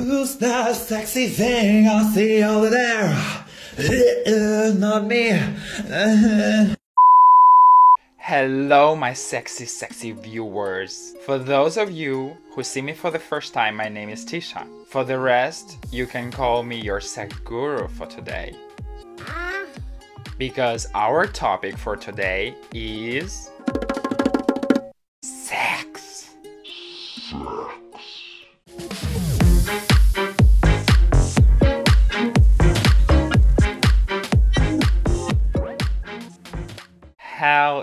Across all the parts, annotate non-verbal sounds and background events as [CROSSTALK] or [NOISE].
Who's that sexy thing I see over there? Uh, not me. [LAUGHS] Hello, my sexy, sexy viewers. For those of you who see me for the first time, my name is Tisha. For the rest, you can call me your sex guru for today. Because our topic for today is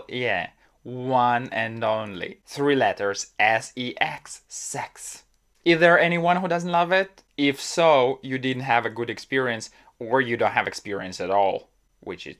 yeah. One and only. Three letters S E X. Sex. Is there anyone who doesn't love it? If so, you didn't have a good experience or you don't have experience at all, which is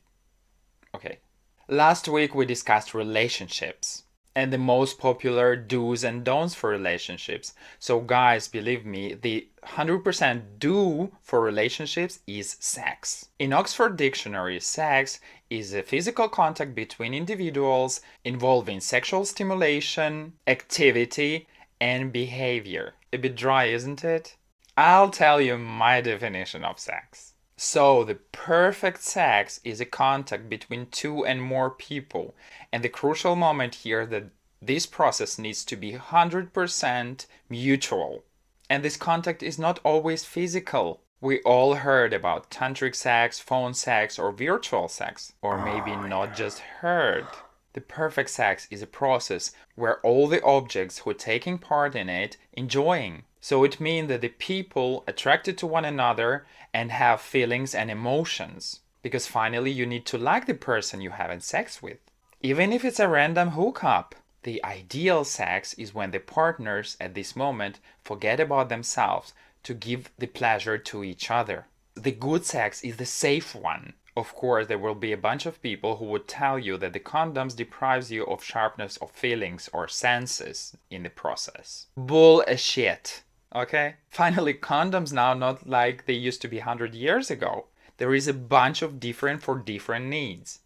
okay. Last week we discussed relationships and the most popular do's and don'ts for relationships. So, guys, believe me, the 100% do for relationships is sex. In Oxford Dictionary, sex is a physical contact between individuals involving sexual stimulation, activity, and behavior. A bit dry, isn't it? I'll tell you my definition of sex. So, the perfect sex is a contact between two and more people, and the crucial moment here that this process needs to be 100% mutual. And this contact is not always physical. We all heard about tantric sex, phone sex, or virtual sex, or maybe oh not just heard. The perfect sex is a process where all the objects who are taking part in it enjoying. So it means that the people attracted to one another and have feelings and emotions. Because finally you need to like the person you having sex with. Even if it's a random hookup. The ideal sex is when the partners at this moment forget about themselves to give the pleasure to each other. The good sex is the safe one. Of course, there will be a bunch of people who would tell you that the condoms deprives you of sharpness of feelings or senses in the process. Bullshit. Okay? Finally, condoms now not like they used to be 100 years ago. There is a bunch of different for different needs,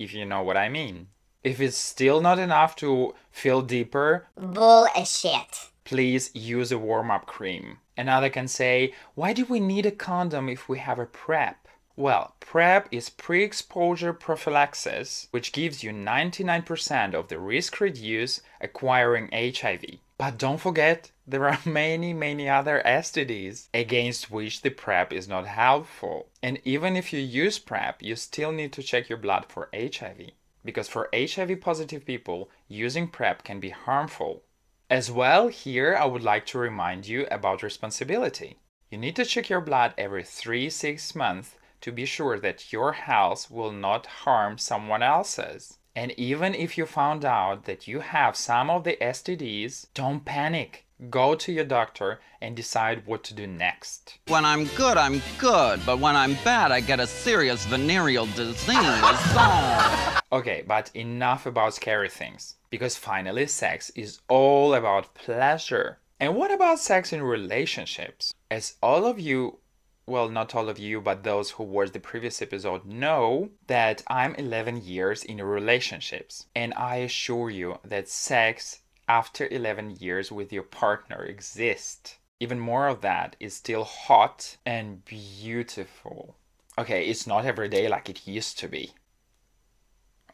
if you know what I mean. If it's still not enough to feel deeper, Bullshit. Please use a warm up cream. Another can say, Why do we need a condom if we have a PrEP? Well, PrEP is pre exposure prophylaxis, which gives you 99% of the risk reduced acquiring HIV. But don't forget, there are [LAUGHS] many, many other STDs against which the PrEP is not helpful. And even if you use PrEP, you still need to check your blood for HIV. Because for HIV positive people, using PrEP can be harmful. As well, here I would like to remind you about responsibility. You need to check your blood every 3 6 months to be sure that your health will not harm someone else's. And even if you found out that you have some of the STDs, don't panic. Go to your doctor and decide what to do next. When I'm good, I'm good, but when I'm bad, I get a serious venereal disease. Oh. [LAUGHS] Okay, but enough about scary things. Because finally, sex is all about pleasure. And what about sex in relationships? As all of you, well, not all of you, but those who watched the previous episode know that I'm 11 years in relationships. And I assure you that sex after 11 years with your partner exist. Even more of that is still hot and beautiful. Okay, it's not every day like it used to be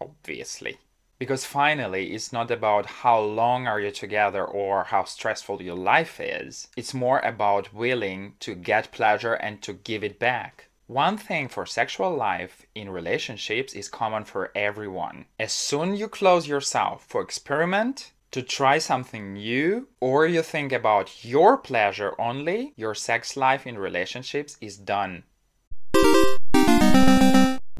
obviously. Because finally, it's not about how long are you together or how stressful your life is. It's more about willing to get pleasure and to give it back. One thing for sexual life in relationships is common for everyone. As soon you close yourself for experiment, to try something new, or you think about your pleasure only, your sex life in relationships is done.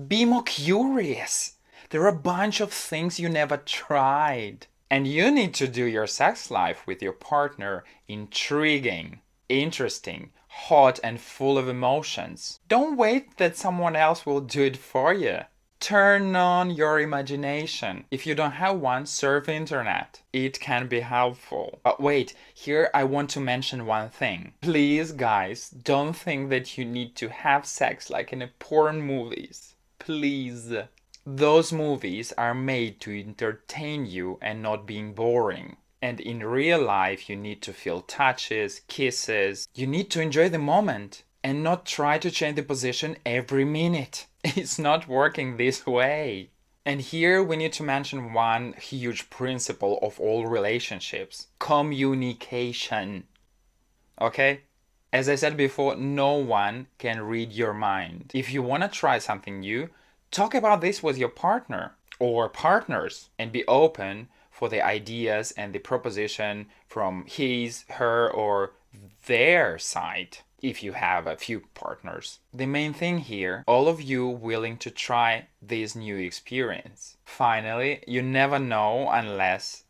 Be more curious. There are a bunch of things you never tried. And you need to do your sex life with your partner intriguing, interesting, hot, and full of emotions. Don't wait that someone else will do it for you. Turn on your imagination. If you don't have one, surf internet. It can be helpful. But wait, here I want to mention one thing. Please, guys, don't think that you need to have sex like in porn movies. Please. Those movies are made to entertain you and not being boring. And in real life, you need to feel touches, kisses. You need to enjoy the moment and not try to change the position every minute. It's not working this way. And here we need to mention one huge principle of all relationships communication. Okay? As I said before, no one can read your mind. If you want to try something new, talk about this with your partner or partners and be open for the ideas and the proposition from his, her, or their side if you have a few partners. The main thing here, all of you willing to try this new experience. Finally, you never know unless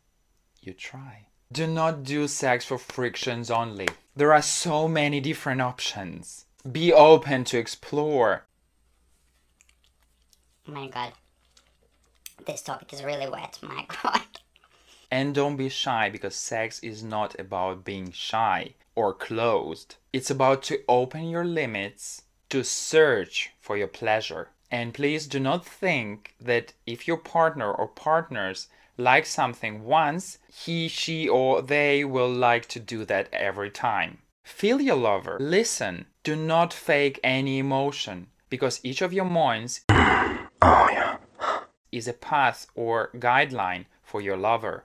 you try. Do not do sex for frictions only. There are so many different options. Be open to explore. Oh my god. This topic is really wet, my [LAUGHS] god. And don't be shy because sex is not about being shy or closed. It's about to open your limits to search for your pleasure. And please do not think that if your partner or partners like something once, he, she, or they will like to do that every time. Feel your lover. Listen. Do not fake any emotion because each of your minds oh, is a path or guideline for your lover.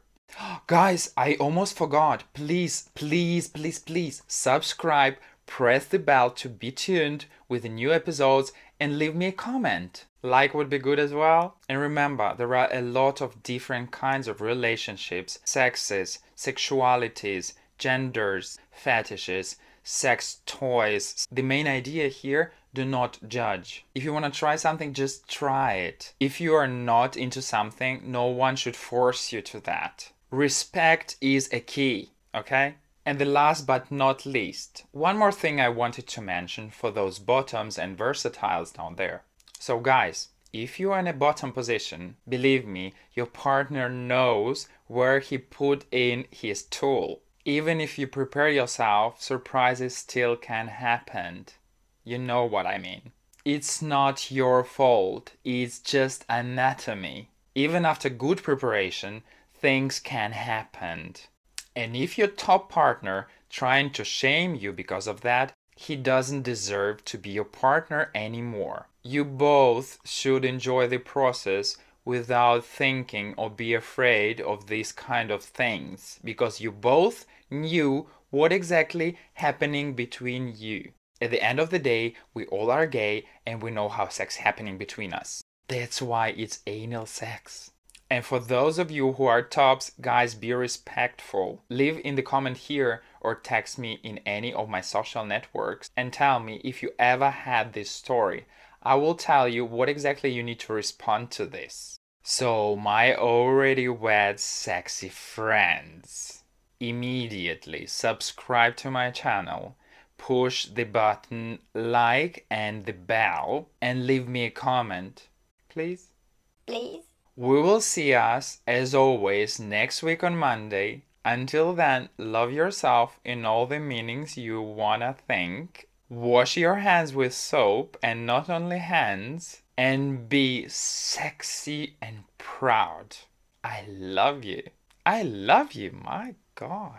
Guys, I almost forgot. Please, please, please, please subscribe, press the bell to be tuned with the new episodes, and leave me a comment. Like would be good as well. And remember, there are a lot of different kinds of relationships, sexes, sexualities, genders, fetishes, sex toys. The main idea here do not judge. If you want to try something, just try it. If you are not into something, no one should force you to that. Respect is a key, okay? And the last but not least, one more thing I wanted to mention for those bottoms and versatiles down there. So, guys, if you are in a bottom position, believe me, your partner knows where he put in his tool. Even if you prepare yourself, surprises still can happen. You know what I mean. It's not your fault, it's just anatomy. Even after good preparation, things can happen. And if your top partner trying to shame you because of that, he doesn't deserve to be your partner anymore. You both should enjoy the process without thinking or be afraid of these kind of things because you both knew what exactly happening between you. At the end of the day, we all are gay and we know how sex happening between us. That's why it's anal sex. And for those of you who are tops, guys, be respectful. Leave in the comment here or text me in any of my social networks and tell me if you ever had this story. I will tell you what exactly you need to respond to this. So, my already wed sexy friends, immediately subscribe to my channel, push the button like and the bell, and leave me a comment, please. Please? We will see us, as always, next week on Monday. Until then, love yourself in all the meanings you wanna think. Wash your hands with soap and not only hands. And be sexy and proud. I love you. I love you, my God.